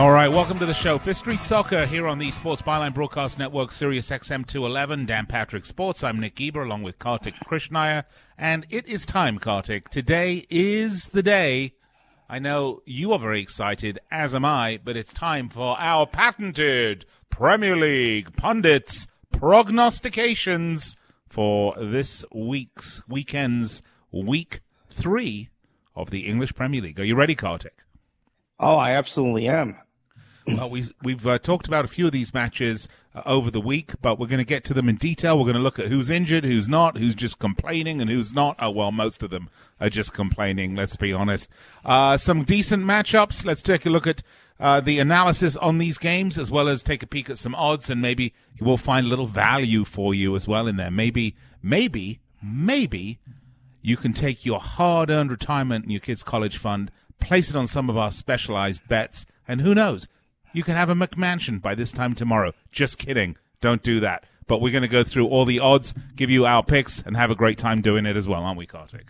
All right, welcome to the show. Fifth Street Soccer here on the Sports Byline Broadcast Network, Sirius XM 211, Dan Patrick Sports. I'm Nick Eber along with Kartik Krishnaiyer. And it is time, Kartik. Today is the day. I know you are very excited, as am I, but it's time for our patented Premier League pundits prognostications for this week's weekend's week three of the English Premier League. Are you ready, Kartik? Oh, I absolutely am. Well, we, we've uh, talked about a few of these matches uh, over the week, but we're going to get to them in detail. We're going to look at who's injured, who's not, who's just complaining, and who's not. Oh, well, most of them are just complaining, let's be honest. Uh, some decent matchups. Let's take a look at uh, the analysis on these games, as well as take a peek at some odds, and maybe we'll find a little value for you as well in there. Maybe, maybe, maybe you can take your hard earned retirement and your kids' college fund, place it on some of our specialized bets, and who knows? You can have a McMansion by this time tomorrow. Just kidding. Don't do that. But we're going to go through all the odds, give you our picks, and have a great time doing it as well, aren't we, Kartik?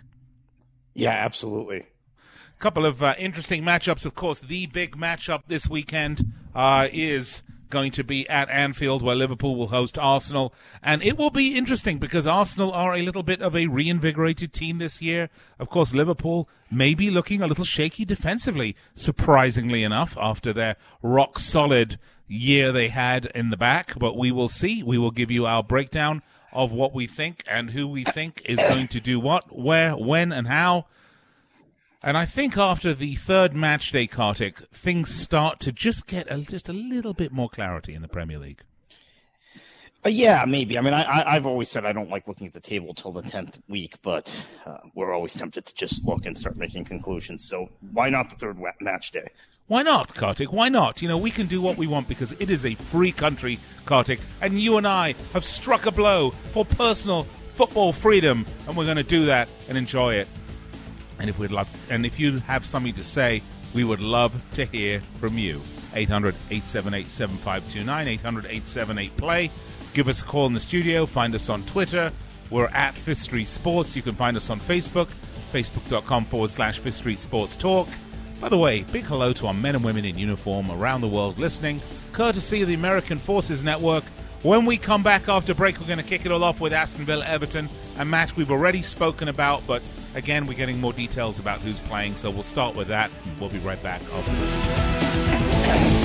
Yeah, absolutely. A couple of uh, interesting matchups. Of course, the big matchup this weekend uh, is going to be at Anfield, where Liverpool will host Arsenal. And it will be interesting because Arsenal are a little bit of a reinvigorated team this year. Of course, Liverpool may be looking a little shaky defensively, surprisingly enough, after their rock solid year they had in the back. But we will see. We will give you our breakdown of what we think and who we think is going to do what, where, when, and how. And I think after the third match day, Kartik, things start to just get a, just a little bit more clarity in the Premier League. Uh, yeah, maybe. I mean, I, I, have always said I don't like looking at the table till the 10th week, but uh, we're always tempted to just look and start making conclusions. So why not the third wa- match day? Why not, Kartik? Why not? You know, we can do what we want because it is a free country, Kartik, and you and I have struck a blow for personal football freedom, and we're going to do that and enjoy it. And if we'd love, and if you have something to say, we would love to hear from you. 800 878 7529, 800 878 play. Give us a call in the studio. Find us on Twitter. We're at Fifth Street Sports. You can find us on Facebook, facebook.com forward slash Fifth Street Sports Talk. By the way, big hello to our men and women in uniform around the world listening, courtesy of the American Forces Network. When we come back after break, we're going to kick it all off with Aston Villa Everton, a match we've already spoken about, but again, we're getting more details about who's playing, so we'll start with that. We'll be right back after this.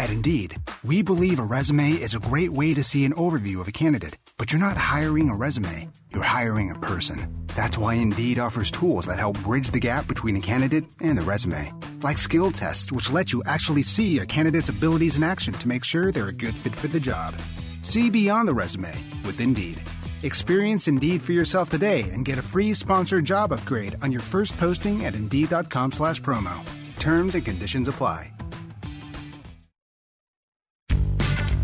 At Indeed, we believe a resume is a great way to see an overview of a candidate, but you're not hiring a resume, you're hiring a person. That's why Indeed offers tools that help bridge the gap between a candidate and the resume, like skill tests, which let you actually see a candidate's abilities in action to make sure they're a good fit for the job. See beyond the resume with Indeed. Experience Indeed for yourself today and get a free sponsored job upgrade on your first posting at Indeed.com slash promo. Terms and conditions apply.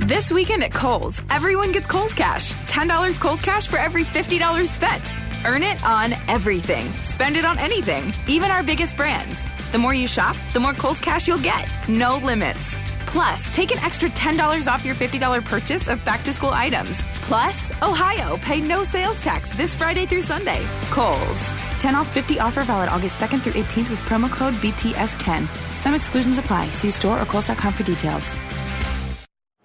This weekend at Kohl's, everyone gets Kohl's Cash. $10 Kohl's Cash for every $50 spent. Earn it on everything. Spend it on anything, even our biggest brands. The more you shop, the more Kohl's Cash you'll get. No limits. Plus, take an extra $10 off your $50 purchase of back to school items. Plus, Ohio, pay no sales tax this Friday through Sunday. Kohl's. 10 off 50 offer valid August 2nd through 18th with promo code BTS10. Some exclusions apply. See store or Kohl's.com for details.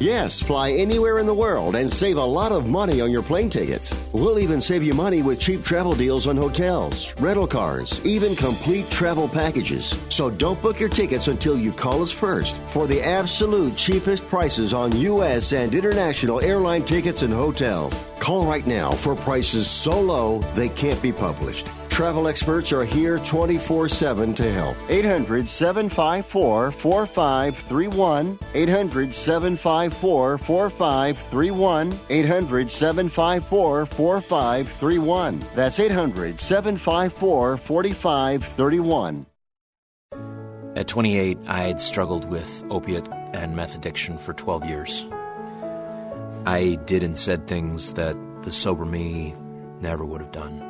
Yes, fly anywhere in the world and save a lot of money on your plane tickets. We'll even save you money with cheap travel deals on hotels, rental cars, even complete travel packages. So don't book your tickets until you call us first for the absolute cheapest prices on U.S. and international airline tickets and hotels. Call right now for prices so low they can't be published. Travel experts are here 24 7 to help. 800 754 4531. 800 754 4531. 800 754 4531. That's 800 754 4531. At 28, I had struggled with opiate and meth addiction for 12 years. I did and said things that the sober me never would have done.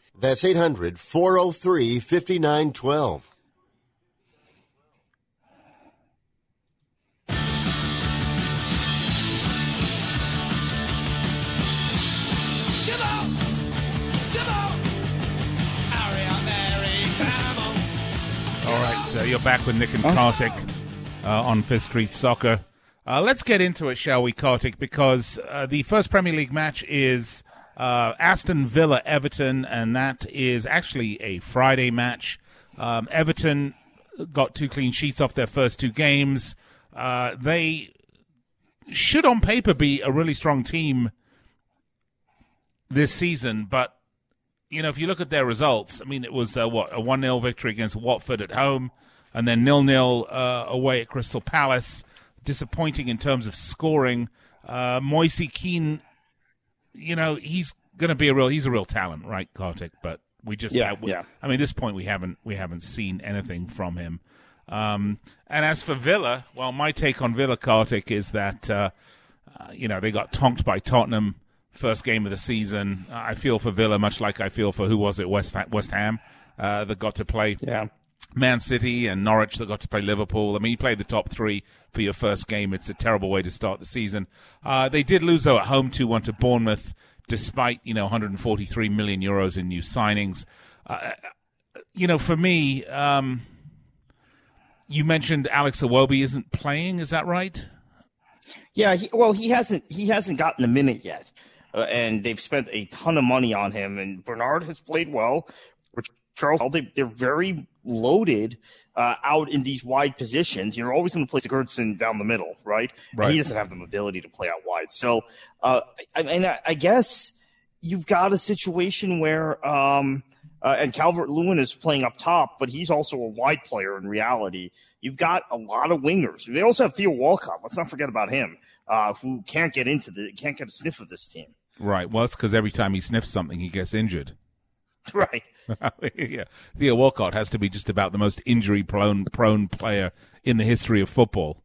That's 800 403 5912. All right, uh, you're back with Nick and Kartik uh, on Fifth Street Soccer. Uh, let's get into it, shall we, Kartik? Because uh, the first Premier League match is uh, Aston Villa Everton, and that is actually a Friday match. Um, Everton got two clean sheets off their first two games. Uh, they should, on paper, be a really strong team this season, but you know, if you look at their results, I mean, it was uh, what a one 0 victory against Watford at home, and then nil nil uh, away at Crystal Palace. Disappointing in terms of scoring. Uh, Moise Kean, you know, he's going to be a real he's a real talent, right, Kartik? But we just Yeah, we- yeah. I mean, at this point we haven't we haven't seen anything from him. Um, and as for Villa, well, my take on Villa, Kartik, is that uh, uh, you know they got tonked by Tottenham first game of the season. I feel for Villa much like I feel for who was it West West Ham uh, that got to play Yeah. Man City and Norwich that got to play Liverpool. I mean, you played the top three for your first game. It's a terrible way to start the season. Uh, they did lose though at home two one to Bournemouth, despite you know 143 million euros in new signings. Uh, you know, for me, um, you mentioned Alex Iwobi isn't playing. Is that right? Yeah, he, well, he hasn't he hasn't gotten a minute yet, uh, and they've spent a ton of money on him. And Bernard has played well. Charles, they, they're very loaded uh, out in these wide positions. You're always going to play Sigurdsson down the middle, right? And Right. he doesn't have the mobility to play out wide. So, uh, I, and I, I guess you've got a situation where, um, uh, and Calvert Lewin is playing up top, but he's also a wide player in reality. You've got a lot of wingers. They also have Theo Walcott. Let's not forget about him, uh, who can't get into the can't get a sniff of this team. Right. Well, it's because every time he sniffs something, he gets injured. Right. yeah. Theo Walcott has to be just about the most injury prone prone player in the history of football,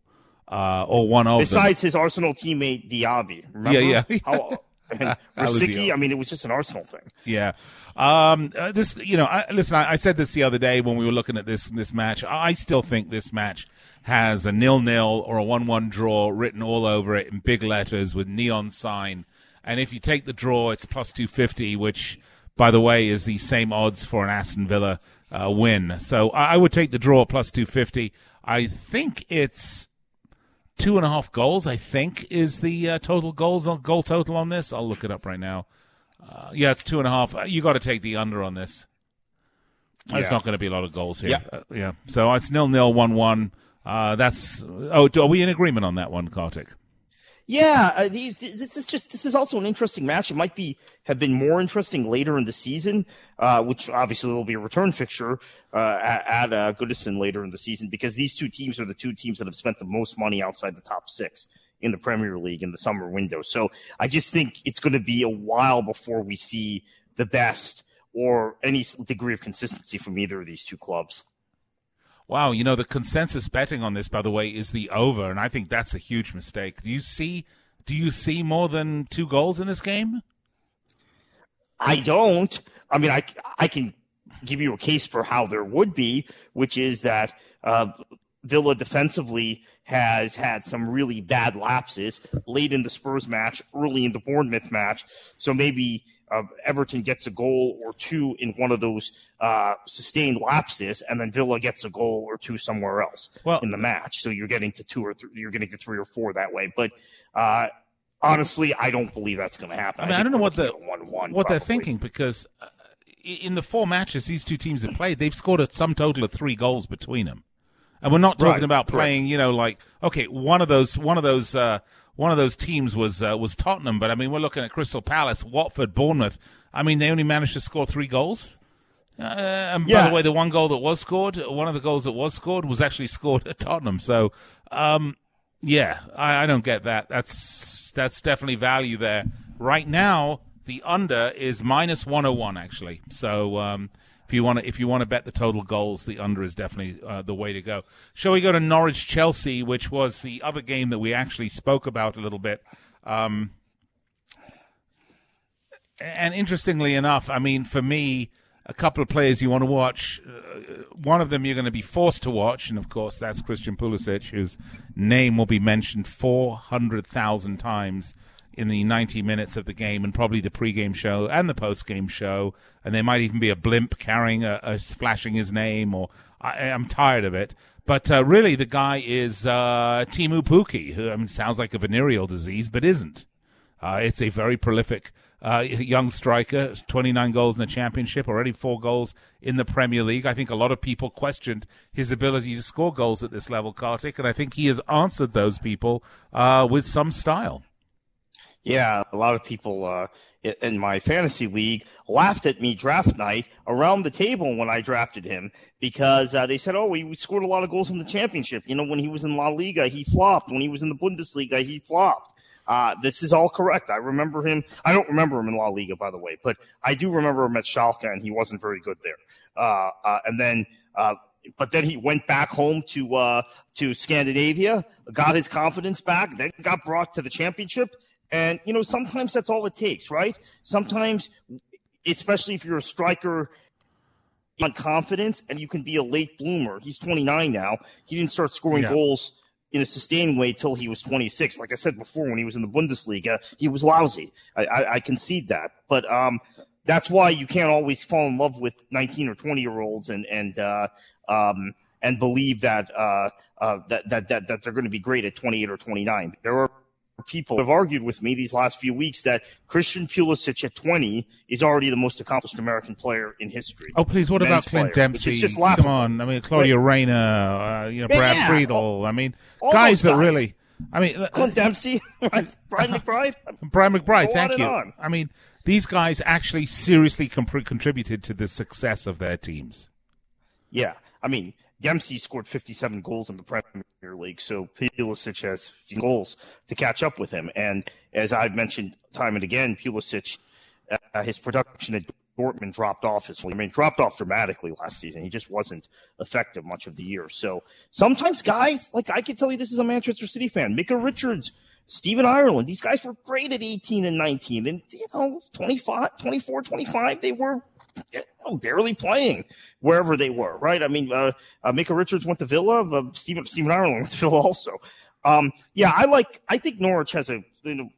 uh, or one of them. Besides his Arsenal teammate Diaby. Remember? Yeah, yeah. How, and Rosicky, I mean, it was just an Arsenal thing. Yeah. Um, uh, this, you know, I, listen, I, I said this the other day when we were looking at this this match. I still think this match has a nil nil or a one one draw written all over it in big letters with neon sign. And if you take the draw, it's plus two fifty, which, by the way, is the same odds for an Aston Villa uh, win. So I, I would take the draw plus two fifty. I think it's two and a half goals. I think is the uh, total goals on goal total on this. I'll look it up right now. Uh, yeah, it's two and a half. You got to take the under on this. There's Yeah. not going to be a lot of goals here. Yeah. Uh, yeah. So it's nil nil one one. Uh, that's oh, are we in agreement on that one, Kartik? Yeah, uh, this is just this is also an interesting match. It might be have been more interesting later in the season, uh, which obviously will be a return fixture uh, at, at uh, Goodison later in the season because these two teams are the two teams that have spent the most money outside the top six in the Premier League in the summer window. So I just think it's going to be a while before we see the best or any degree of consistency from either of these two clubs. Wow, you know the consensus betting on this, by the way, is the over, and I think that's a huge mistake. Do you see? Do you see more than two goals in this game? I don't. I mean, I, I can give you a case for how there would be, which is that uh, Villa defensively has had some really bad lapses late in the Spurs match, early in the Bournemouth match. So maybe uh, Everton gets a goal or two in one of those uh, sustained lapses, and then Villa gets a goal or two somewhere else Well- in the match. So you're getting to two or three, you're getting to three or four that way. But uh, honestly, I don't believe that's going to happen. I mean, I, think don't know what the a 1-1 what they're thinking because uh, in the four matches these two teams have played, they've scored a sum total of three goals between them, and we're not talking Right, about playing. You know, like okay, one of those one of those uh, one of those teams was uh, was Tottenham, but I mean, we're looking at Crystal Palace, Watford, Bournemouth. I mean, they only managed to score three goals. Uh, and by the way, the one goal that was scored, one of the goals that was scored, was actually scored at Tottenham. So, um, yeah, I, I don't get that. That's that's definitely value there. Right now, the under is minus one hundred one. Actually, so um, if you want to if you want to bet the total goals, the under is definitely uh, the way to go. Shall we go to Norwich Chelsea, which was the other game that we actually spoke about a little bit? Um, and interestingly enough, I mean, for me, a couple of players you want to watch. Uh, one of them you're going to be forced to watch, and of course, that's Christian Pulisic, whose name will be mentioned 400,000 times in the 90 minutes of the game, and probably the pre-game show and the post-game show. And there might even be a blimp carrying a, a splashing his name. Or I, I'm tired of it. But uh, really, the guy is uh, Teemu Pukki, who I mean, sounds like a venereal disease, but isn't. Uh, it's a very prolific uh, young striker, 29 goals in the championship, already four goals in the Premier League. I think a lot of people questioned his ability to score goals at this level, Kartik, and I think he has answered those people uh, with some style. Yeah, a lot of people uh, in my fantasy league laughed at me draft night around the table when I drafted him because uh, they said, "Oh, he scored a lot of goals in the championship." You know, when he was in La Liga, he flopped. When he was in the Bundesliga, he flopped. Uh, this is all correct. I remember him. I don't remember him in La Liga, by the way, but I do remember him at Schalke, and he wasn't very good there. Uh, uh, and then, uh, but then he went back home to uh, to Scandinavia, got his confidence back, then got brought to the championship. And you know, sometimes that's all it takes, right? Sometimes, especially if you're a striker on confidence and you can be a late bloomer. He's 29 now. He didn't start scoring Yeah. goals in a sustained way till he was 26. Like I said before, when he was in the Bundesliga, he was lousy. I, I, I concede that, but um, that's why you can't always fall in love with 19 or 20 year olds and and uh, um, and believe that uh, uh, that, that that that they're going to be great at 28 or 29. There are people have argued with me these last few weeks that Christian Pulisic at 20 is already the most accomplished American player in history. Oh, please, what Men's about Clint player, Dempsey? is just Come on. I mean, Claudio Reyna, uh, you know, Brad yeah. Friedel. I mean, guys that guys. really. I mean, Clint Dempsey, right? Brian McBride. Brian McBride, thank you. on. I mean, these guys actually seriously com- contributed to the success of their teams. Yeah, I mean Dempsey scored 57 goals in the Premier League, so Pulisic has 15 goals to catch up with him. And as I've mentioned time and again, Pulisic, uh, his production at Dortmund dropped off. His, I mean, dropped off dramatically last season. He just wasn't effective much of the year. So sometimes guys, like I can tell you, this is a Manchester City fan, Micah Richards. Stephen Ireland, these guys were great at 18 and 19 and, you know, 25, 24, 25, they were barely playing wherever they were, right? I mean, uh, uh, Micah Richards went to Villa, uh, Stephen Stephen Ireland went to Villa also. Um, yeah, I like. I think Norwich has a you know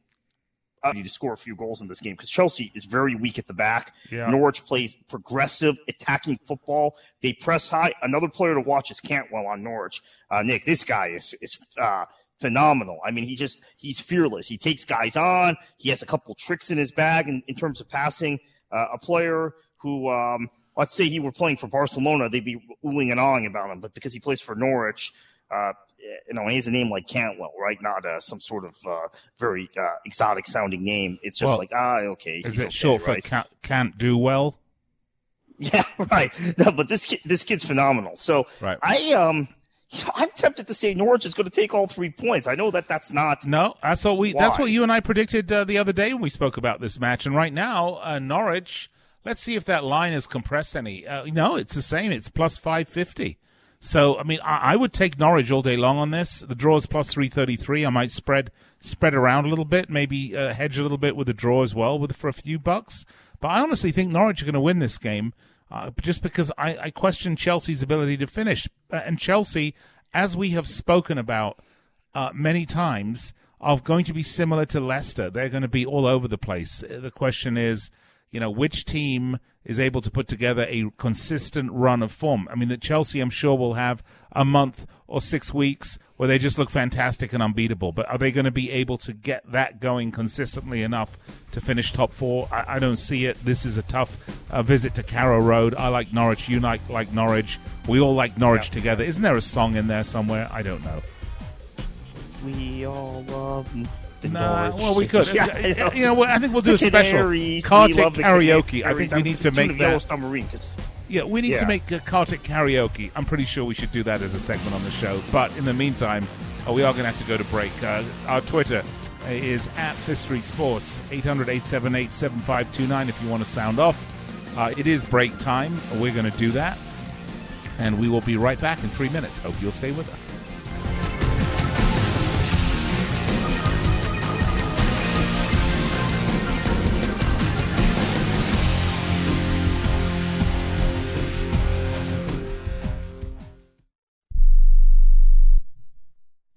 ability to score a few goals in this game because Chelsea is very weak at the back. Yeah. Norwich plays progressive attacking football. They press high. Another player to watch is Cantwell on Norwich. Uh, Nick, this guy is is uh, phenomenal. I mean, he just he's fearless. He takes guys on. He has a couple tricks in his bag in, in terms of passing. Uh, a player who um, let's say he were playing for Barcelona, they'd be oohing and awing about him. But because he plays for Norwich, uh, you know, he has a name like Cantwell, right? Not uh, some sort of uh, very uh, exotic sounding name. It's just Well, like, ah, okay. Is it okay, short for can't, can't do well? Yeah, right. No, but this kid, this kid's phenomenal. So Right. I um, you know, I'm tempted to say Norwich is going to take all three points. I know that that's not. No, that's what we. That's what you and I predicted uh, the other day when we spoke about this match. And right now, uh, Norwich. Let's see if that line is compressed any. Uh, no, it's the same. It's plus five fifty. So I mean, I, I would take Norwich all day long on this. The draw is plus three thirty three. I might spread spread around a little bit, maybe uh, hedge a little bit with the draw as well, with for a few bucks. But I honestly think Norwich are going to win this game, uh, just because I, I question Chelsea's ability to finish. Uh, and Chelsea, as we have spoken about uh, many times are going to be similar to Leicester. They're going to be all over the place. Uh, The question is, you know, which team is able to put together a consistent run of form? I mean, that Chelsea, I'm sure, will have a month or six weeks where they just look fantastic and unbeatable. But are they going to be able to get that going consistently enough to finish top four? I, I don't see it. This is a tough uh, visit to Carrow Road. I like Norwich. You like, like Norwich. We all like Norwich together. Isn't there a song in there somewhere? I don't know. We all love Nah, well, we could. Yeah, you know, well, I think we'll do a special Kartik karaoke. I think we need to make that. Yeah, we need to make a Kartik karaoke. I'm pretty sure we should do that as a segment on the show. But in the meantime, uh, we are going to have to go to break. Uh, our Twitter uh, is at Fifth Street Sports, 800-878-7529 if you want to sound off. Uh, it is break time. We're going to do that. And we will be right back in three minutes. Hope you'll stay with us.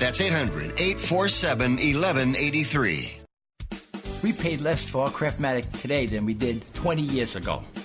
That's 800 847 1183. We paid less for our Craftmatic today than we did 20 years ago.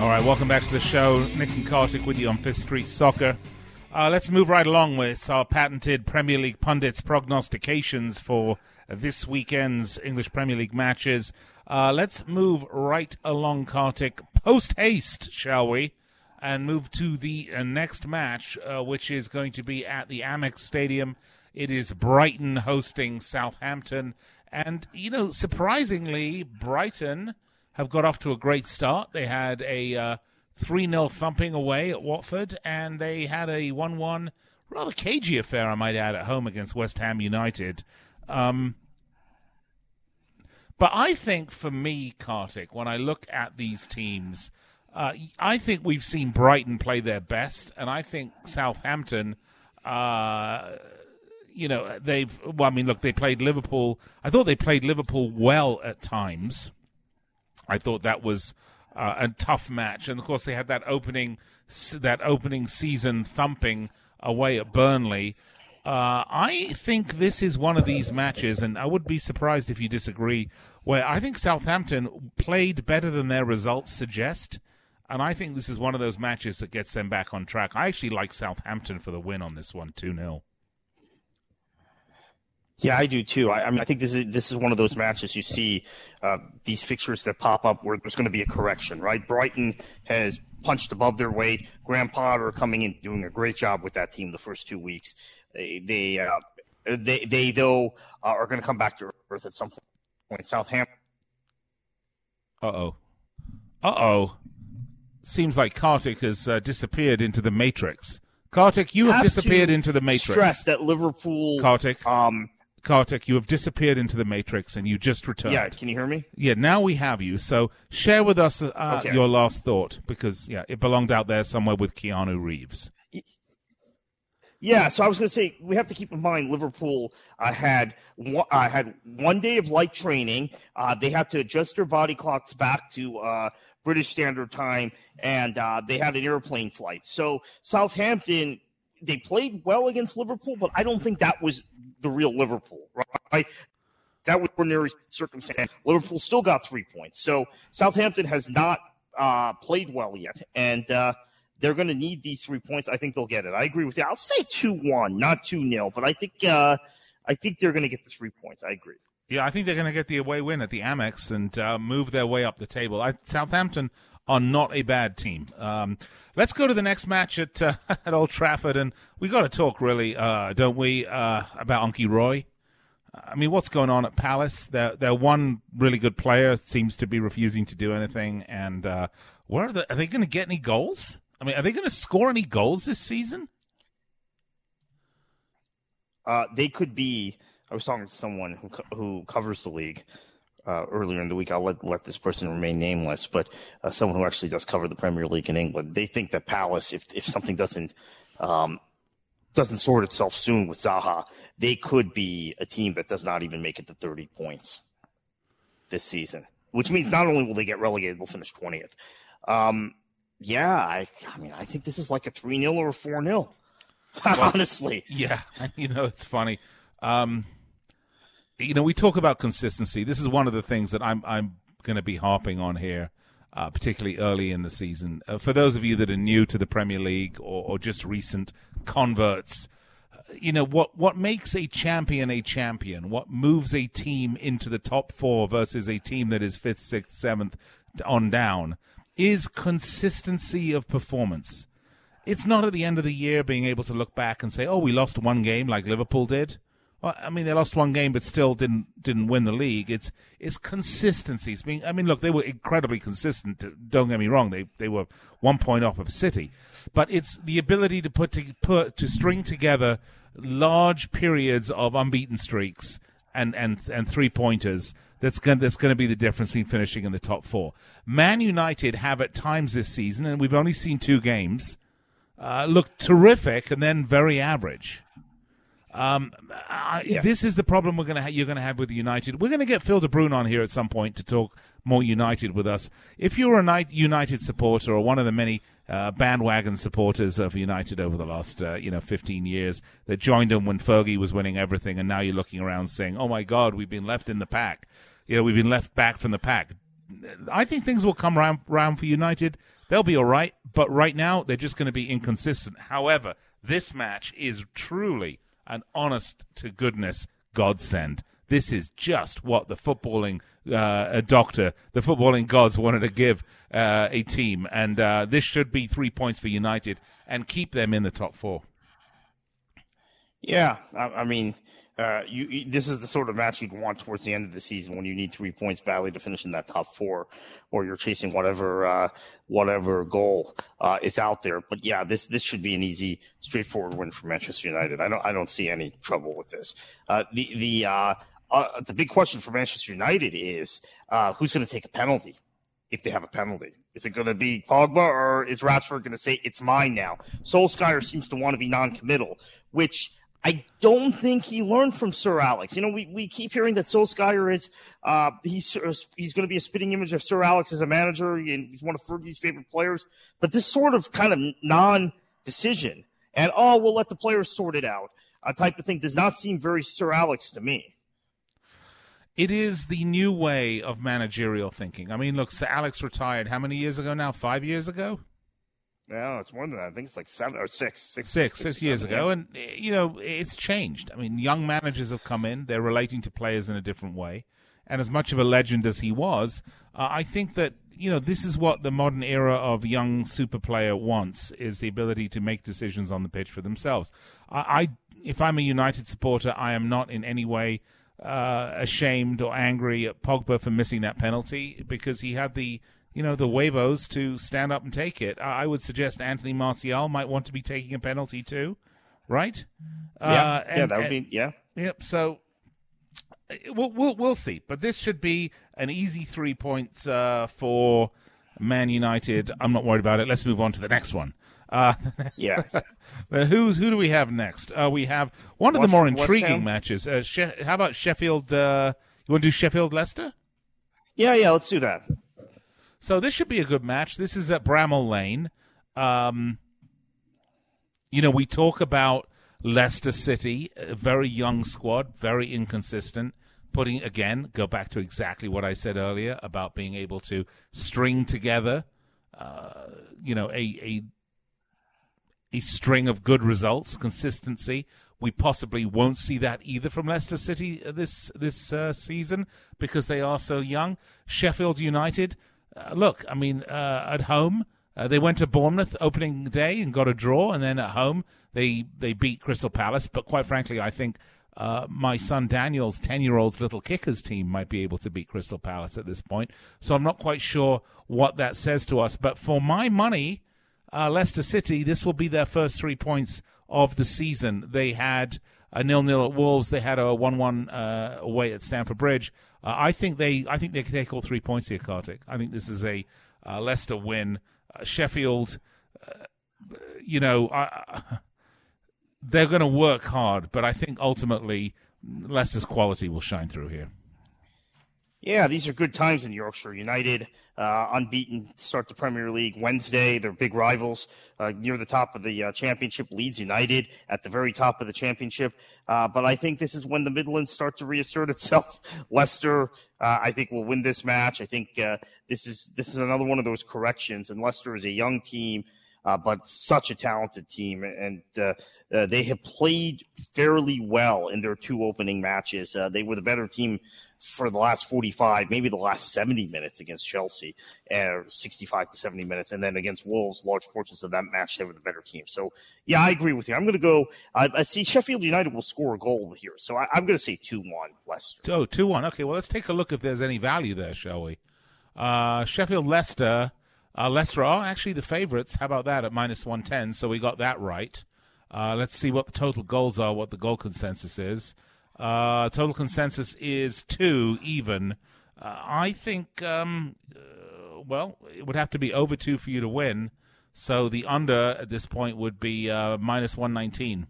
All right, welcome back to the show. Nick and Kartik with you on Fifth Street Soccer. Uh, let's move right along with our patented Premier League pundits' prognostications for this weekend's English Premier League matches. Uh, let's move right along, Kartik, post haste, shall we? And move to the uh, next match, uh, which is going to be at the Amex Stadium. It is Brighton hosting Southampton. And, you know, surprisingly, Brighton have got off to a great start. They had a uh, 3 0 thumping away at Watford, and they had a 1 1 rather cagey affair, I might add, at home against West Ham United. Um, but I think for me, Kartik, when I look at these teams, uh, I think we've seen Brighton play their best, and I think Southampton. Uh, you know, they've. Well, I mean, look, they played Liverpool. I thought they played Liverpool well at times. I thought that was uh, a tough match, and of course they had that opening that opening season thumping away at Burnley. Uh, I think this is one of these matches, and I would be surprised if you disagree. Where I think Southampton played better than their results suggest, and I think this is one of those matches that gets them back on track. I actually like Southampton for the win on this one, two 0 yeah, I do too. I, I, mean, I think this is this is one of those matches you see uh, these fixtures that pop up where there's going to be a correction, right? Brighton has punched above their weight. Graham Potter coming in doing a great job with that team the first two weeks. They they uh, they, they though uh, are going to come back to earth at some point. Southampton. Uh oh. Uh oh. Seems like Kartik has uh, disappeared into the Matrix. Kartik, you have, have disappeared into the Matrix. Stress that Liverpool. Kartik. Um, Kartik, you have disappeared into the Matrix and you just returned. Yeah, can you hear me? Yeah, now we have you. So share with us uh, okay. your last thought because yeah, it belonged out there somewhere with Keanu Reeves. Yeah, so I was going to say we have to keep in mind Liverpool uh, had one, uh, had one day of light training. Uh, they had to adjust their body clocks back to uh, British Standard Time, and uh, they had an airplane flight. So Southampton they played well against Liverpool, but I don't think that was the real Liverpool, right? That was ordinary circumstance. Liverpool still got three points. So Southampton has not uh, played well yet, and uh, they're going to need these three points. I think they'll get it. I agree with you. I'll say two one, not two 0 but I think uh, I think they're going to get the three points. I agree. Yeah, I think they're going to get the away win at the Amex and uh, move their way up the table. I, Southampton are not a bad team. Um, let's go to the next match at uh, at Old Trafford, and we got to talk really, uh, don't we, uh, about Unky Roy? I mean, what's going on at Palace? Their their one really good player seems to be refusing to do anything, and uh, where are, the, are they going to get any goals? I mean, are they going to score any goals this season? Uh, they could be. I was talking to someone who who covers the league, uh, earlier in the week. I'll let, let this person remain nameless, but uh, someone who actually does cover the Premier League in England. They think that Palace, if if something doesn't um, doesn't sort itself soon with Zaha, they could be a team that does not even make it to 30 points this season. Which means not only will they get relegated, they'll finish 20th. Um, yeah, I, I mean, I think this is like a 3 0 or a 4 0. Honestly. Yeah. You know, it's funny. Um, you know, we talk about consistency. This is one of the things that I'm I'm going to be harping on here, uh, particularly early in the season. Uh, for those of you that are new to the Premier League or, or just recent converts, uh, you know what what makes a champion a champion? What moves a team into the top four versus a team that is fifth, sixth, seventh on down is consistency of performance. It's not at the end of the year being able to look back and say, "Oh, we lost one game like Liverpool did." Well, I mean, they lost one game, but still didn't didn't win the league. It's it's consistency. It's being. I mean, look, they were incredibly consistent. Don't get me wrong. They they were one point off of City, but it's the ability to put to put to string together large periods of unbeaten streaks and and and three pointers. That's going that's going to be the difference between finishing in the top four. Man United have at times this season, and we've only seen two games, uh, look terrific and then very average. Um, I, Yeah. This is the problem we're gonna ha- you're going to have with United. We're going to get Phil De Bruyne on here at some point to talk more United with us. If you're a United supporter or one of the many uh, bandwagon supporters of United over the last uh, you know 15 years that joined them when Fergie was winning everything, and now you're looking around saying, "Oh my God, we've been left in the pack." You know, we've been left back from the pack. I think things will come round, round for United. They'll be all right, but right now they're just going to be inconsistent. However, this match is truly an honest to goodness godsend. This is just what the footballing uh, doctor, the footballing gods wanted to give uh, a team, and uh, this should be three points for United and keep them in the top four. Yeah, I, I mean, uh, you, this is the sort of match you'd want towards the end of the season when you need three points badly to finish in that top four, or you're chasing whatever uh, whatever goal uh, is out there. But yeah, this this should be an easy, straightforward win for Manchester United. I don't I don't see any trouble with this. Uh, the the uh, uh, the big question for Manchester United is who's going to take a penalty if they have a penalty. Is it going to be Pogba or is Rashford going to say it's mine now? Solskjaer seems to want to be non-committal, which I don't think he learned from Sir Alex. You know, we, we keep hearing that Solskjaer is uh, he's he's going to be a spitting image of Sir Alex as a manager, and he's one of Fergie's favorite players. But this sort of kind of non-decision and oh, we'll let the players sort it out uh, type of thing does not seem very Sir Alex to me. It is the new way of managerial thinking. I mean, look, Sir Alex retired how many years ago now? Five years ago? No, it's more than that. I think it's like seven or six, six, six, six years seven, ago, and eh, you know it's changed. I mean, young managers have come in; they're relating to players in a different way. And as much of a legend as he was, uh, I think that you know this is what the modern era of young super player wants: is the ability to make decisions on the pitch for themselves. I, I if I'm a United supporter, I am not in any way uh, ashamed or angry at Pogba for missing that penalty because he had the you know the huevos to stand up and take it. I, would suggest Anthony Martial might want to be taking a penalty too, right? Yeah, Uh, yeah, that would and- be yeah. Yep. So uh, we'll we'll, we'll see, but this should be an easy three points uh, for Man United. I'm not worried about it. Let's move on to the next one. Uh, yeah. who's who do we have next? Uh, we have one of West- the more intriguing matches. Uh, she- how about Sheffield? Uh, you want to do Sheffield Leicester? Yeah, yeah, let's do that. So this should be a good match. This is at Bramall Lane. Um, you know, we talk about Leicester City, a very young squad, very inconsistent. Putting again, go back to exactly what I said earlier about being able to string together, uh, you know, a a a string of good results, consistency. We possibly won't see that either from Leicester City this this uh, season because they are so young. Sheffield United, uh, look, I mean, uh, at home uh, they went to Bournemouth opening day and got a draw, and then at home they they beat Crystal Palace. But quite frankly, I think uh, my son Daniel's ten year old's little kickers team might be able to beat Crystal Palace at this point. So I'm not quite sure what that says to us. But for my money, uh, Leicester City, this will be their first three points of the season. They had a nil-nil at Wolves. They had a one-one uh, away at Stamford Bridge. Uh, I think they, I think they can take all three points here, Kartik. I think this is a uh, Leicester win. Uh, Sheffield, uh, you know, I, they're going to work hard, but I think ultimately Leicester's quality will shine through here. Yeah, these are good times in Yorkshire United. Uh, unbeaten start the Premier League Wednesday. They're big rivals uh, near the top of the uh, championship. Leeds United at the very top of the championship. Uh, but I think this is when the Midlands start to reassert itself. Leicester, uh, I think, will win this match. I think uh, this is this is another one of those corrections. And Leicester is a young team. Uh, but such a talented team, and uh, uh, they have played fairly well in their two opening matches. Uh, they were the better team for the last 45, maybe the last 70 minutes against Chelsea, uh, 65 to 70 minutes, and then against Wolves, large portions of that match, they were the better team. So, yeah, I agree with you. I'm going to go. I, I see Sheffield United will score a goal here, so I, I'm going to say two one Leicester. Oh, 2 1. Okay, well, let's take a look if there's any value there, shall we? Uh, Sheffield Leicester. Uh, Leicester are actually the favorites. How about that at minus 110? So we got that right. Uh, let's see what the total goals are, what the goal consensus is. Uh, total consensus is two even. Uh, I think, um, uh, well, it would have to be over two for you to win. So the under at this point would be uh, minus 119.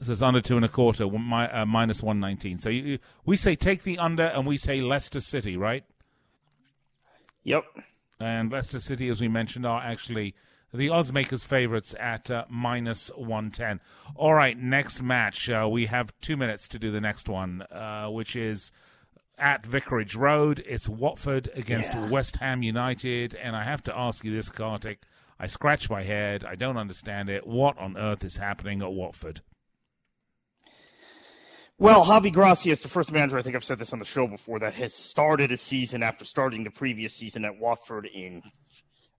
So it's under two and a quarter, one, uh, minus 119. So you, you- we say take the under and we say Leicester City, right? Yep. And Leicester City, as we mentioned, are actually the odds makers' favorites at uh, minus 110. All right, next match. Uh, we have two minutes to do the next one, uh, which is at Vicarage Road. It's Watford against Yeah. West Ham United. And I have to ask you this, Kartik. I scratch my head. I don't understand it. What on earth is happening at Watford? Well, Javi Gracia is the first manager, I think I've said this on the show before, that has started a season after starting the previous season at Watford in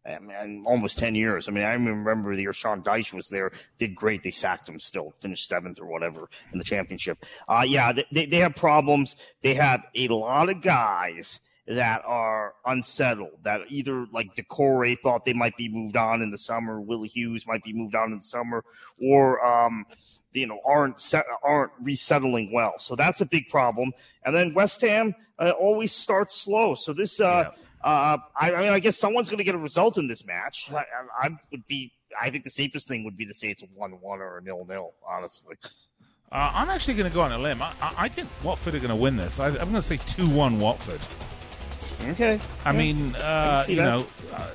eh, man, almost 10 years. I mean, I remember the year Sean Dyche was there, did great. They sacked him still, finished seventh or whatever in the championship. Uh, yeah, they- they, have problems. They have a lot of guys that are unsettled, that either like Doucouré thought they might be moved on in the summer, Willie Hughes might be moved on in the summer, or, um, you know aren't set, aren't resettling well. So that's a big problem. And then West Ham uh, always starts slow. So this, uh, uh, I, I mean, I guess someone's going to get a result in this match. I, I, I would be. I think the safest thing would be to say it's a one-one or a nil-nil. Honestly, Uh, I'm actually going to go on a limb. I, I, think Watford are going to win this. I, I'm going to say 2 1 Watford. Okay. I Yeah. mean, uh, you that. know, uh,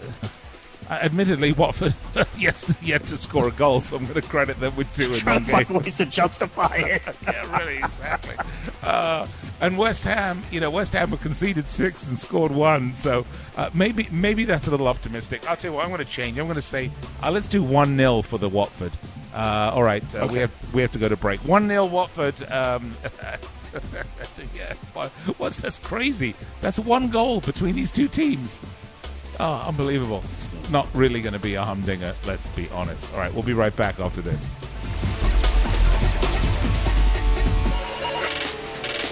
admittedly, Watford yet, yet to score a goal, so I'm going to credit them with two in to game. ways to justify it. yeah, really, exactly. Uh, and West Ham, you know, West Ham have conceded six and scored one, so uh, maybe maybe that's a little optimistic. I'll tell you what, I'm going to change. I'm going to say uh, let's do one 0 for the Watford. Uh, all right, uh, we have we have to go to break. One 0 Watford. Um, yeah, what- what's that's crazy? That's one goal between these two teams. Oh, unbelievable. Not really going to be a humdinger, let's be honest. All right, we'll be right back after this.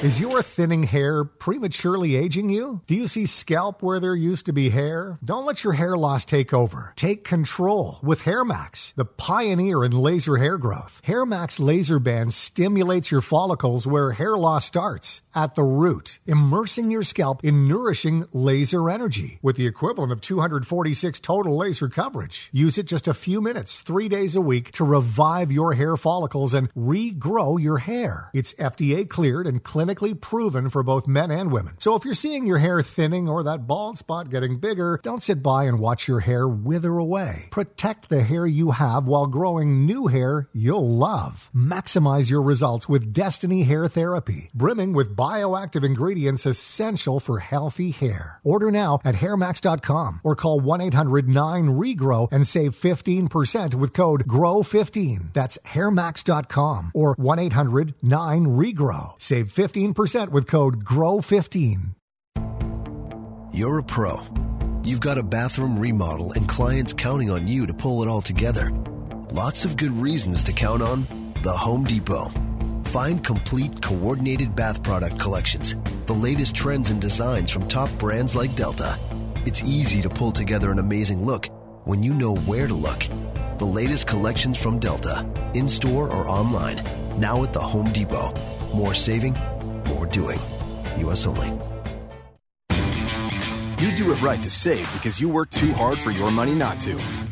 Is your thinning hair prematurely aging you? Do you see scalp where there used to be hair? Don't let your hair loss take over. Take control with HairMax, the pioneer in laser hair growth. HairMax laser band stimulates your follicles where hair loss starts, at the root, immersing your scalp in nourishing laser energy with the equivalent of 246 total laser coverage. Use it just a few minutes, three days a week to revive your hair follicles and regrow your hair. It's FDA cleared and clinically proven for both men and women. So if you're seeing your hair thinning or that bald spot getting bigger, don't sit by and watch your hair wither away. Protect the hair you have while growing new hair you'll love. Maximize your results with Density Hair Therapy, brimming with bioactive ingredients essential for healthy hair. Order now at hairmax.com or call 1-800-9REGROW and save 15% with code GROW15. That's hairmax.com or 1-800-9REGROW. Save 15% with code GROW15. You're a pro. You've got a bathroom remodel and clients counting on you to pull it all together. Lots of good reasons to count on the Home Depot. Find complete coordinated bath product collections, the latest trends and designs from top brands like Delta. It's easy to pull together an amazing look when you know where to look. The latest collections from Delta, in store or online, now at the Home Depot. More saving, more doing. U.S. only. You do it right to save because you work too hard for your money not to.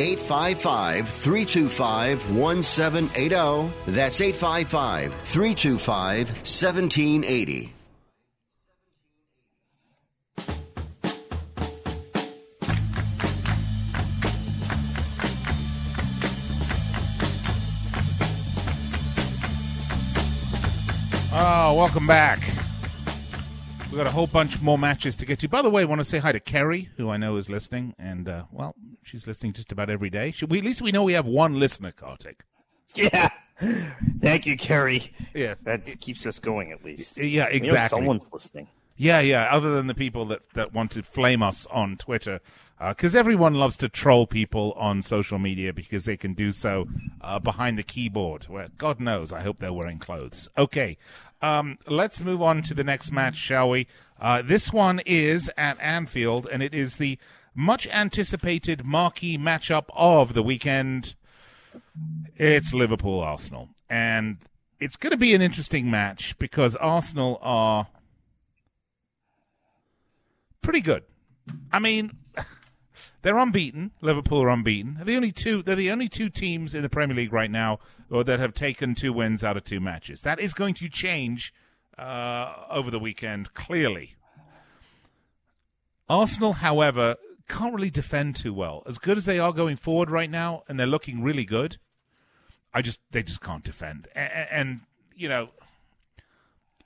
855 325 1780. That's 855 325 1780. Oh, welcome back. We've got a whole bunch more matches to get to. By the way, I want to say hi to Kerry, who I know is listening, and uh, well, she's listening just about every day. Should we, at least we know we have one listener, Kartik. Yeah. Thank you, Kerry. Yeah. That keeps us going at least. Yeah, exactly. someone's listening. Yeah, yeah. Other than the people that, that want to flame us on Twitter, because everyone loves to troll people on social media because they can do so uh, behind the keyboard. Where God knows, I hope they're wearing clothes. Okay, um, let's move on to the next match, shall we? Uh, this one is at Anfield, and it is the much anticipated marquee matchup of the weekend. It's Liverpool Arsenal, and it's going to be an interesting match because Arsenal are pretty good. I mean, they're unbeaten. Liverpool are unbeaten. They're the only two. They're the only two teams in the Premier League right now or that have taken two wins out of two matches. That is going to change uh, over the weekend, clearly. Arsenal, however, can't really defend too well. As good as they are going forward right now, and they're looking really good, I just they just can't defend. And, and you know,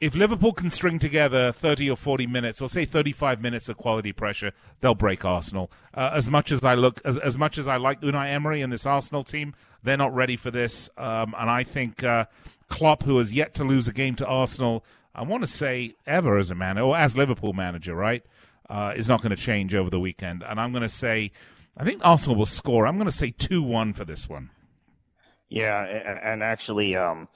if Liverpool can string together 30 or 40 minutes, or say 35 minutes of quality pressure, they'll break Arsenal. Uh, as much as I look, as, as much as I like Unai Emery and this Arsenal team, they're not ready for this. Um, and I think uh, Klopp, who has yet to lose a game to Arsenal, I want to say ever as a manager, or as Liverpool manager, right, uh, is not going to change over the weekend. And I'm going to say, I think Arsenal will score. I'm going to say 2 1 for this one. Yeah, and, and actually, um,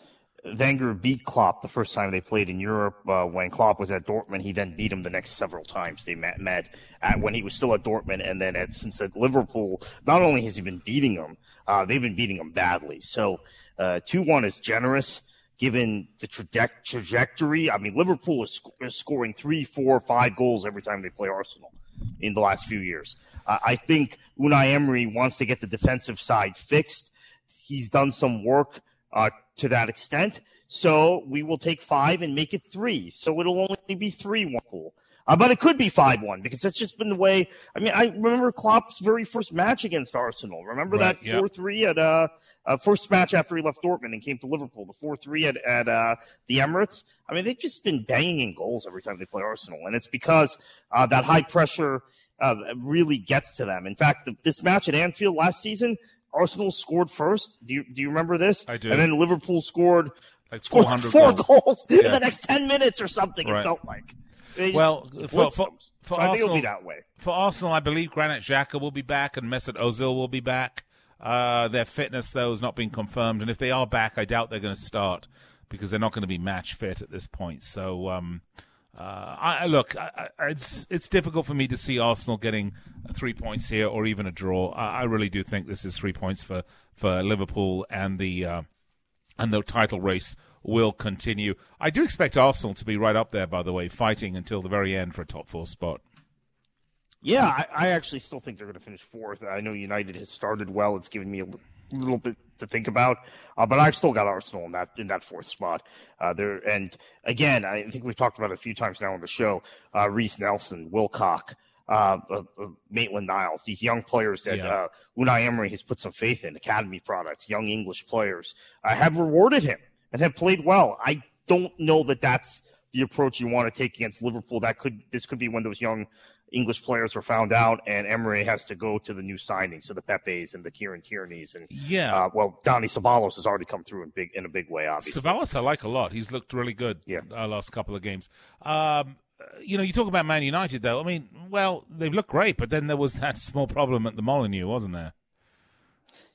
Wenger beat Klopp the first time they played in Europe. Uh, when Klopp was at Dortmund, he then beat him the next several times they met, met at, when he was still at Dortmund, and then at, since at Liverpool, not only has he been beating them, uh, they've been beating them badly. So uh, two one is generous given the traje- trajectory. I mean, Liverpool is, sc- is scoring three, four, five goals every time they play Arsenal in the last few years. I think Unai Emery wants to get the defensive side fixed. He's done some work uh, to that extent. So we will take five and make it three. So it'll only be three one pool. Uh, but it could be five one because that's just been the way. I mean, I remember Klopp's very first match against Arsenal. Remember Right, that yeah. four three at uh, uh first match after he left Dortmund and came to Liverpool. The four three at at uh, the Emirates. I mean, they've just been banging in goals every time they play Arsenal, and it's because uh, that high pressure uh, really gets to them. In fact, the, this match at Anfield last season, Arsenal scored first. Do you do you remember this? I do. And then Liverpool scored Like scored 400 four goals. goals, in the next ten minutes or something. Right. It felt like. They Well, for, for, for So I think it'll Arsenal, be that way. For Arsenal, I believe Granit Xhaka will be back and Mesut Ozil will be back. Uh, their fitness, though, has not been confirmed, and if they are back, I doubt they're going to start because they're not going to be match fit at this point. So, um, uh, I, look, I, I, it's it's difficult for me to see Arsenal getting three points here or even a draw. I, really do think this is three points for for Liverpool and the. Uh, and the title race will continue. I do expect Arsenal to be right up there, by the way, fighting until the very end for a top four spot. Yeah, I, I actually still think they're going to finish fourth. I know United has started well; it's given me a little bit to think about, uh, but I've still got Arsenal in that in that fourth spot. Uh, there and again, I think we've talked about it a few times now on the show. Uh, Reiss Nelson, Willock, uh, uh, uh, Maitland Niles, these young players that Yeah. uh, Unai Emery has put some faith in, academy products, young English players, uh, have rewarded him and have played well. I don't know that that's the approach you want to take against Liverpool. That could this could be when those young English players were found out, and Emery has to go to the new signings, so the Pepes and the Kieran Tierney's, and Yeah. uh, well, Donny Ceballos has already come through in big in a big way, obviously. Ceballos, I like a lot. He's looked really good. Yeah. uh, last couple of games. Um, you know, you talk about Man United, though. I mean, well, they've looked great, but then there was that small problem at the Molineux, wasn't there?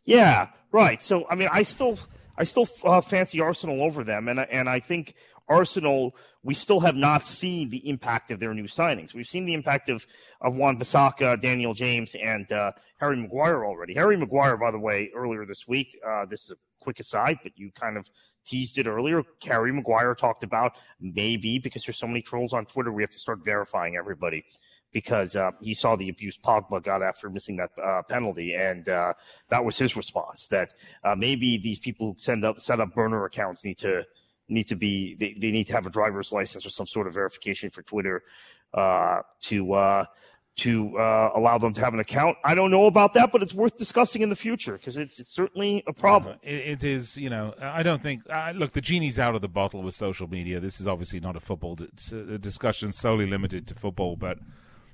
Yeah, right. So I mean, I still I still uh, fancy Arsenal over them, and and I think Arsenal we still have not seen the impact of their new signings. We've seen the impact of of Wan-Bissaka, Daniel James, and uh, Harry Maguire already. Harry Maguire, by the way, earlier this week. Uh, this is a quick aside, but you kind of teased it earlier. Harry Maguire talked about maybe because there's so many trolls on Twitter, we have to start verifying everybody. because uh, he saw the abuse Pogba got after missing that uh, penalty, and uh, that was his response. That uh, maybe these people who send up set up burner accounts need to need to be they, they need to have a driver's license or some sort of verification for Twitter uh, to uh, to uh, allow them to have an account. I don't know about that, but it's worth discussing in the future because it's it's certainly a problem. It, it is, you know, I don't think. Uh, look, the genie's out of the bottle with social media. This is obviously not a football it's a discussion solely limited to football, but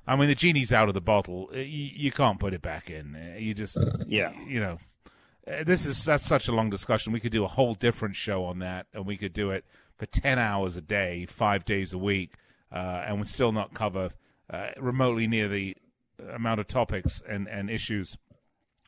I mean, the genie's out of the bottle. You, you can't put it back in. You just, yeah, you know. Uh, this is that's such a long discussion. We could do a whole different show on that, and we could do it for ten hours a day, five days a week, uh, and would still not cover uh, remotely near the amount of topics and, and issues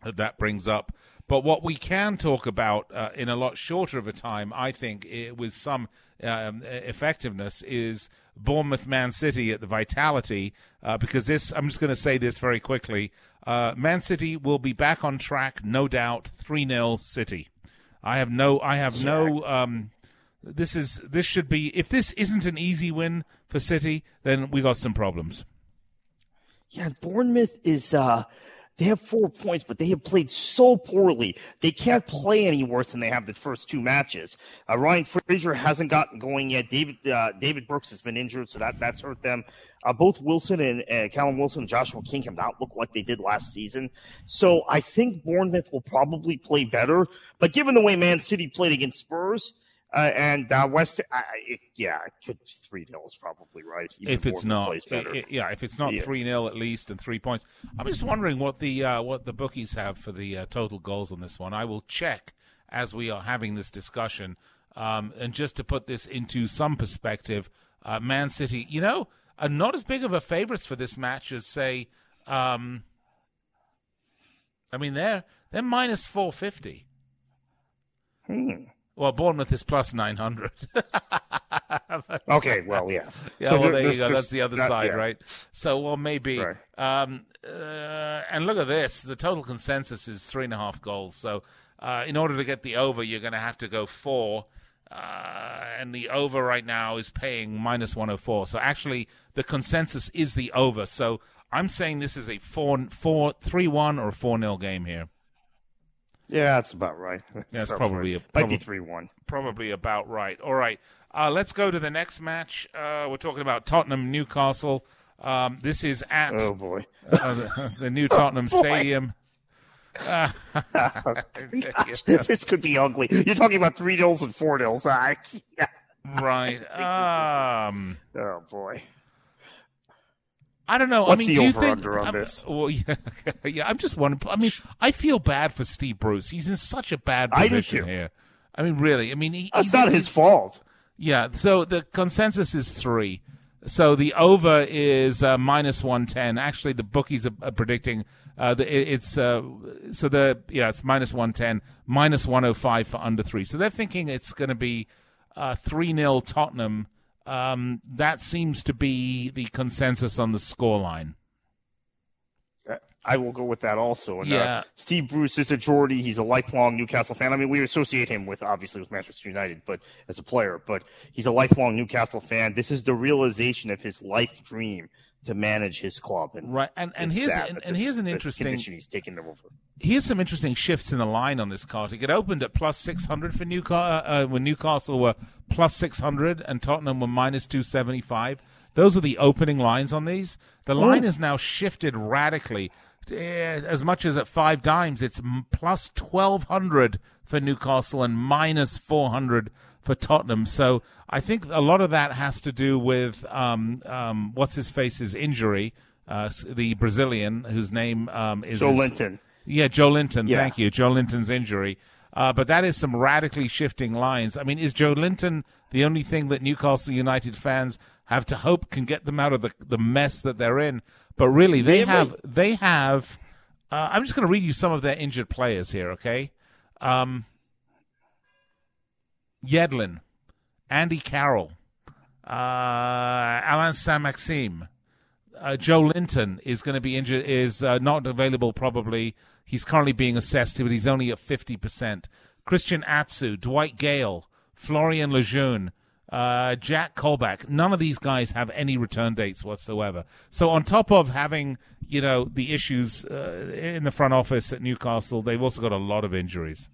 that that brings up. But what we can talk about uh, in a lot shorter of a time, I think, it, with some um, effectiveness, is Bournemouth Man City at the Vitality. Uh, because this, I'm just going to say this very quickly. Uh, Man City will be back on track, no doubt. Three 0 City. I have no, I have no. Um, this is this should be. If this isn't an easy win for City, then we got some problems. Yeah, Bournemouth is uh they have four points, but they have played so poorly. They can't play any worse than they have the first two matches. Uh, Ryan Fraser hasn't gotten going yet. David uh, David Brooks has been injured, so that that's hurt them. Uh, both Wilson and Callum Wilson and Joshua King have not looked like they did last season. So I think Bournemouth will probably play better. But given the way Man City played against Spurs, uh, and uh, West, I, it, yeah, it could three 0 is probably right. if it's not, it, it, yeah, if it's not three yeah. 0 at least and three points. I'm just wondering what the uh, what the bookies have for the uh, total goals on this one. I will check as we are having this discussion. Um, and just to put this into some perspective, uh, Man City, you know, are not as big of a favorites for this match as say. Um, I mean, they're they're minus four fifty. Hmm. Well, Bournemouth is plus 900. okay, well, yeah. Yeah, so well, there you go. That's the other side, yeah. right? So, well, maybe. Right. Um, uh, and look at this. The total consensus is three and a half goals. So, uh, in order to get the over, you're going to have to go four. Uh, and the over right now is paying minus 104. So, actually, the consensus is the over. So, I'm saying this is a 4 4 3 1 or 4 0 game here. Yeah, that's about right. That's so probably a, might be three one. Probably about right. All right, uh, let's go to the next match. Uh, we're talking about Tottenham Newcastle. Um, this is at oh boy uh, the, the, new Tottenham oh Stadium. oh, this could be ugly. You're talking about three nils and four nils. Yeah. Right. Um, oh boy. I don't know. What's I mean, the do over think, under on I'm, this? Well, yeah, yeah. I'm just wondering. I mean, I feel bad for Steve Bruce. He's in such a bad position I here. I mean, really. I mean, he, it's not his fault. Yeah. So the consensus is three. So the over is uh, minus one ten. Actually, the bookies are, are predicting uh, the, it, it's uh, so the yeah it's minus one ten, minus one hundred oh five for under three. So they're thinking it's going to be uh, three 0 Tottenham um, that seems to be the consensus on the scoreline. I will go with that also. And, uh, yeah. Uh, Steve Bruce is a Geordie. He's a lifelong Newcastle fan. I mean, we associate him with obviously with Manchester United, but as a player, but he's a lifelong Newcastle fan. This is the realization of his life dream to manage his club. And right, and and here's and, and here's an interesting he's taking over. Here's some interesting shifts in the line on this card. It opened at plus six hundred for Newcastle uh, uh, when Newcastle were plus six hundred and Tottenham were minus two seventy five. Those are the opening lines on these. The line has now shifted radically. Eh, as much as at five dimes, it's plus twelve hundred for Newcastle and minus four hundred for Tottenham. So I think a lot of that has to do with um, um, what's his face's injury, uh, the Brazilian whose name um, is Joelinton. Yeah, Joelinton. Yeah. Thank you, Joelinton's injury. Uh, but that is some radically shifting lines. I mean, is Joelinton the only thing that Newcastle United fans have to hope can get them out of the the mess that they're in? But really, they have they have. Uh, I'm just going to read you some of their injured players here. Okay. Um, Yedlin, Andy Carroll, uh, Allan Saint-Maximin, uh, Joelinton is going to be injured, is uh, not available probably. He's currently being assessed, but he's only at 50%. Christian Atsu, Dwight Gayle, Florian Lejeune, uh, Jack Colback. None of these guys have any return dates whatsoever. So on top of having you know the issues uh, in the front office at Newcastle, they've also got a lot of injuries.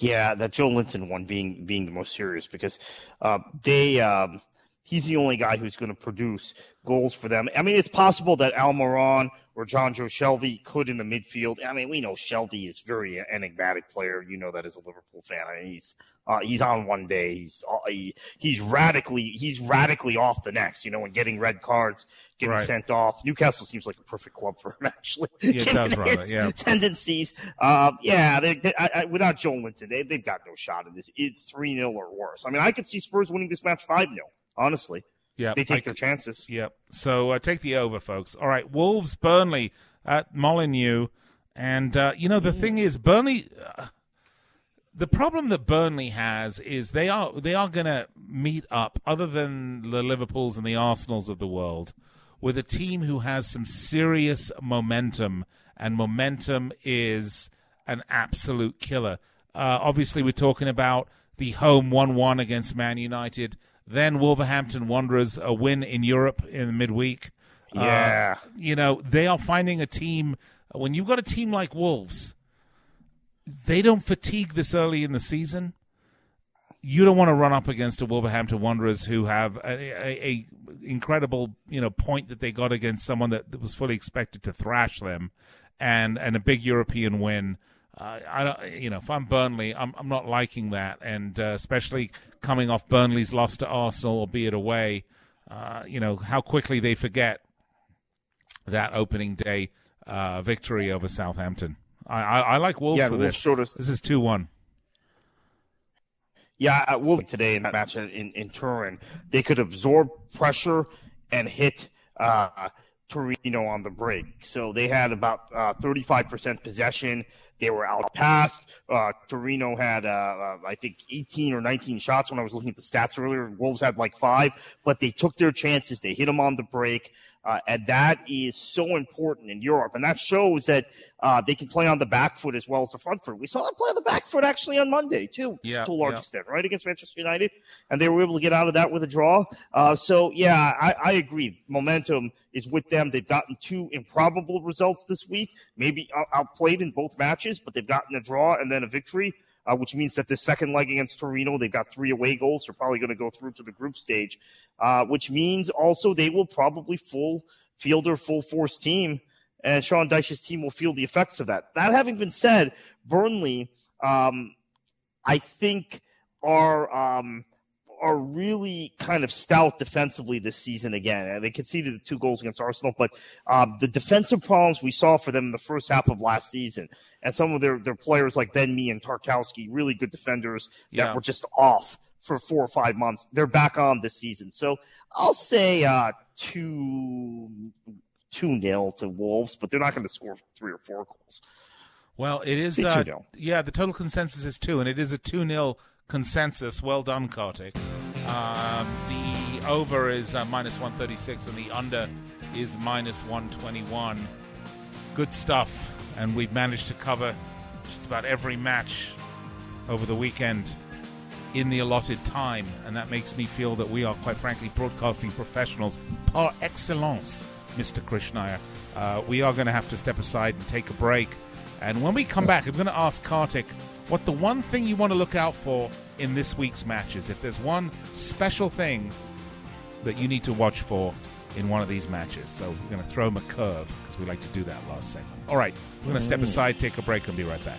Yeah, that Joelinton one being being the most serious because uh, they um, he's the only guy who's going to produce goals for them. I mean, it's possible that Al Almiron or Jonjo Shelvey could in the midfield. I mean, we know Shelvey is very enigmatic player. You know that as a Liverpool fan. I mean, he's uh, he's on one day, he's uh, he, he's radically he's radically off the next. You know, and getting red cards, getting right. sent off. Newcastle seems like a perfect club for him, actually. Yeah, it does, rather, yeah. Tendencies, uh, yeah. They, they, I, I, without Joelinton, they they've got no shot in this. It's three 0 or worse. I mean, I could see Spurs winning this match five 0 honestly. Yeah, they take I, their chances. Yep. So uh, take the over, folks. All right, Wolves, Burnley at Molineux, and uh, you know the thing is, Burnley. Uh, the problem that Burnley has is they are they are going to meet up, other than the Liverpool's and the Arsenals of the world, with a team who has some serious momentum, and momentum is an absolute killer. Uh, obviously, we're talking about the home one-one against Man United then Wolverhampton Wanderers a win in Europe in the midweek. Uh, yeah, uh, you know they are finding a team. When you've got a team like Wolves, they don't fatigue this early in the season. You don't want to run up against a Wolverhampton Wanderers who have a, a, a incredible you know point that they got against someone that, that was fully expected to thrash them, and and a big European win. Uh, I don't, you know, if I'm Burnley, I'm I'm not liking that, and uh, especially coming off Burnley's loss to Arsenal, albeit away. Uh, you know how quickly they forget that opening day uh, victory over Southampton. I, I, I like Wolves yeah, for Wolves this. This is two one. Yeah, at Wolves today in that match in, in Turin, they could absorb pressure and hit uh, Torino on the break. So they had about uh, 35% possession. They were outpassed. Uh, Torino had, uh, uh, I think, 18 or 19 shots when I was looking at the stats earlier. Wolves had like five, but they took their chances. They hit them on the break. Uh, and that is so important in Europe. And that shows that uh, they can play on the back foot as well as the front foot. We saw them play on the back foot actually on Monday, too, yeah, to a large yeah. extent, right, against Manchester United. And they were able to get out of that with a draw. Uh, so, yeah, I, I, agree. Momentum is with them. They've gotten two improbable results this week, maybe outplayed in both matches, but they've gotten a draw and then a victory uh, which means that the second leg against Torino, they've got three away goals. They're probably going to go through to the group stage, uh, which means also they will probably full field their full force team, and Sean Dyche's team will feel the effects of that. That having been said, Burnley, um, I think, are. Um, are really kind of stout defensively this season again. They conceded the two goals against Arsenal, but um, the defensive problems we saw for them in the first half of last season, and some of their, their players like Ben Mee and Tarkowski, really good defenders yeah. that were just off for four or five months. They're back on this season. So I'll say uh, two two nil to Wolves, but they're not going to score three or four goals. Well, it is. Uh, yeah, the total consensus is two, and it is a two 0 consensus. Well done, Kartik. Uh, the over is uh, minus 136 and the under is minus 121. Good stuff. And we've managed to cover just about every match over the weekend in the allotted time. And that makes me feel that we are, quite frankly, broadcasting professionals par excellence, Mr. Krishnaiyer. Uh, we are going to have to step aside and take a break. And when we come back, I'm going to ask Kartik what the one thing you want to look out for in this week's matches. If there's one special thing that you need to watch for in one of these matches. So we're going to throw him a curve because we like to do that last segment. All right, we're going to step mm. aside, take a break, and be right back.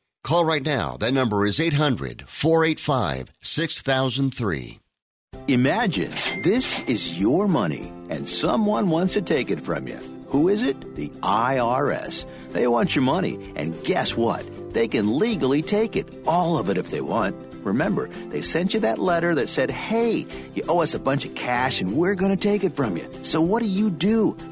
Call right now. That number is 800 485 6003. Imagine this is your money and someone wants to take it from you. Who is it? The IRS. They want your money, and guess what? They can legally take it, all of it if they want. Remember, they sent you that letter that said, hey, you owe us a bunch of cash and we're going to take it from you. So what do you do?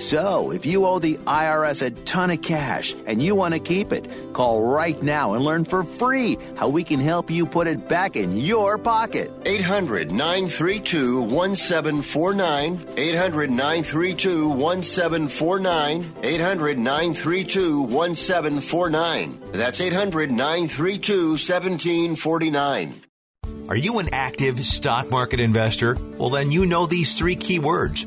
So, if you owe the IRS a ton of cash and you want to keep it, call right now and learn for free how we can help you put it back in your pocket. 800 932 1749. 800 932 1749. 800 932 1749. That's 800 932 1749. Are you an active stock market investor? Well, then you know these three key words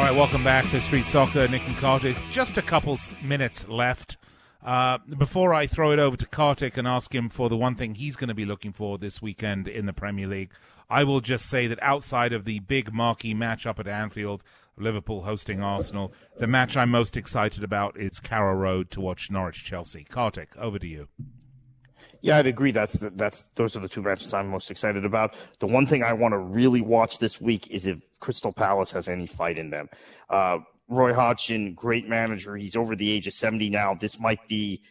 All right, welcome back to Street Soccer. Nick and Kartik. Just a couple minutes left. Uh, before I throw it over to Kartik and ask him for the one thing he's going to be looking for this weekend in the Premier League, I will just say that outside of the big marquee match up at Anfield, Liverpool hosting Arsenal, the match I'm most excited about is Carrow Road to watch Norwich Chelsea. Kartik, over to you. Yeah, I'd agree. That's the, that's those are the two matches I'm most excited about. The one thing I want to really watch this week is if Crystal Palace has any fight in them. Uh, Roy Hodgson, great manager. He's over the age of 70 now. This might be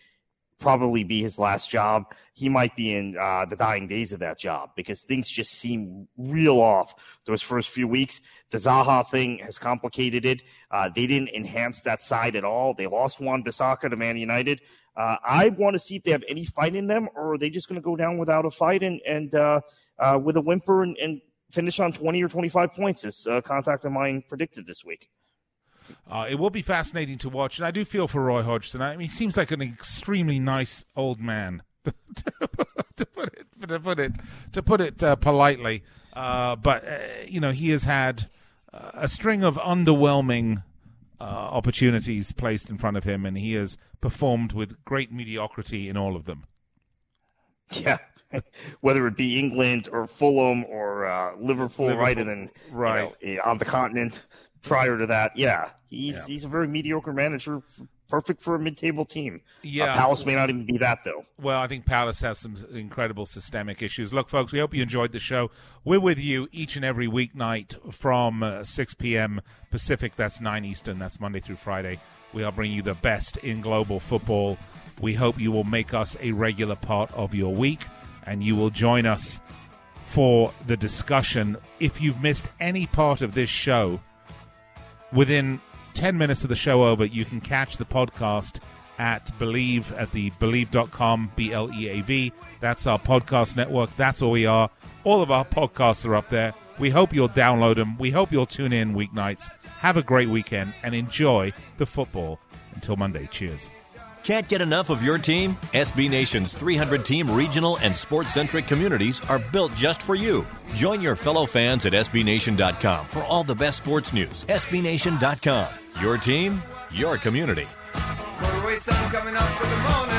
probably be his last job. He might be in uh, the dying days of that job because things just seem real off those first few weeks. The Zaha thing has complicated it. Uh, they didn't enhance that side at all. They lost Wan-Bissaka to Man United. Uh, I want to see if they have any fight in them, or are they just going to go down without a fight and and uh, uh, with a whimper and, and finish on 20 or 25 points, as uh, contact of mine predicted this week. Uh, it will be fascinating to watch, and I do feel for Roy Hodgson. I mean, he seems like an extremely nice old man, to put it to put it to put it uh, politely. Uh, but you know, he has had a string of underwhelming uh, opportunities placed in front of him, and he has performed with great mediocrity in all of them. Yeah, whether it be England or Fulham or uh, Liverpool, Liverpool, right, and then right. you know, eh, on the continent prior to that, yeah, he's Yeah. he's a very mediocre manager, perfect for a mid-table team. Yeah. uh, Palace may not even be that though. Well, I think Palace has some incredible systemic issues. Look, folks, we hope you enjoyed the show. We're with you each and every weeknight from uh, 6 p.m. Pacific. That's 9 Eastern. That's Monday through Friday. We are bringing you the best in global football. We hope you will make us a regular part of your week and you will join us for the discussion. If you've missed any part of this show, within 10 minutes of the show over, you can catch the podcast at Bleav at the Bleav.com, B L E A V. That's our podcast network. That's where we are. All of our podcasts are up there. We hope you'll download them. We hope you'll tune in weeknights. Have a great weekend and enjoy the football. Until Monday. Cheers. Can't get enough of your team? SB Nation's 300 team regional and sports centric communities are built just for you. Join your fellow fans at SBNation.com for all the best sports news. SBNation.com. Your team, your community. Motorway sun coming up the morning.